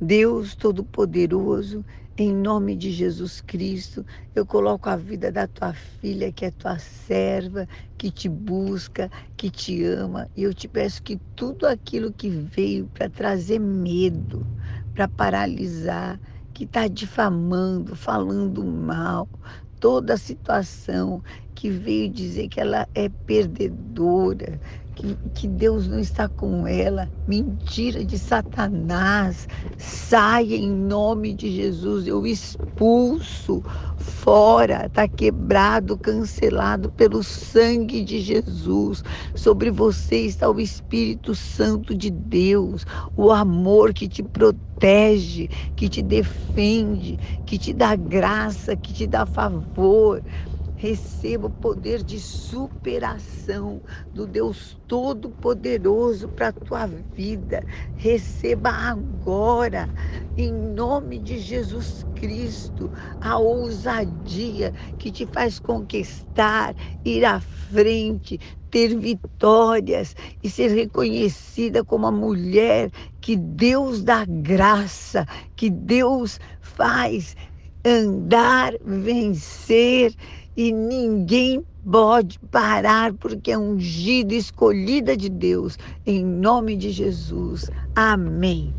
Deus Todo-Poderoso, em nome de Jesus Cristo, eu coloco a vida da tua filha, que é tua serva, que te busca, que te ama, e eu te peço que tudo aquilo que veio para trazer medo, para paralisar, que está difamando, falando mal, toda a situação que veio dizer que ela é perdedora, que, que Deus não está com ela. Mentira de Satanás. Saia em nome de Jesus. Eu expulso fora. Está quebrado, cancelado pelo sangue de Jesus. Sobre você está o Espírito Santo de Deus, o amor que te protege, que te defende, que te dá graça, que te dá favor. Receba o poder de superação do Deus Todo-Poderoso para a tua vida. Receba agora, em nome de Jesus Cristo, a ousadia que te faz conquistar, ir à frente, ter vitórias e ser reconhecida como a mulher que Deus dá graça, que Deus faz andar, vencer e ninguém pode parar porque é ungida, escolhida de Deus, em nome de Jesus. Amém.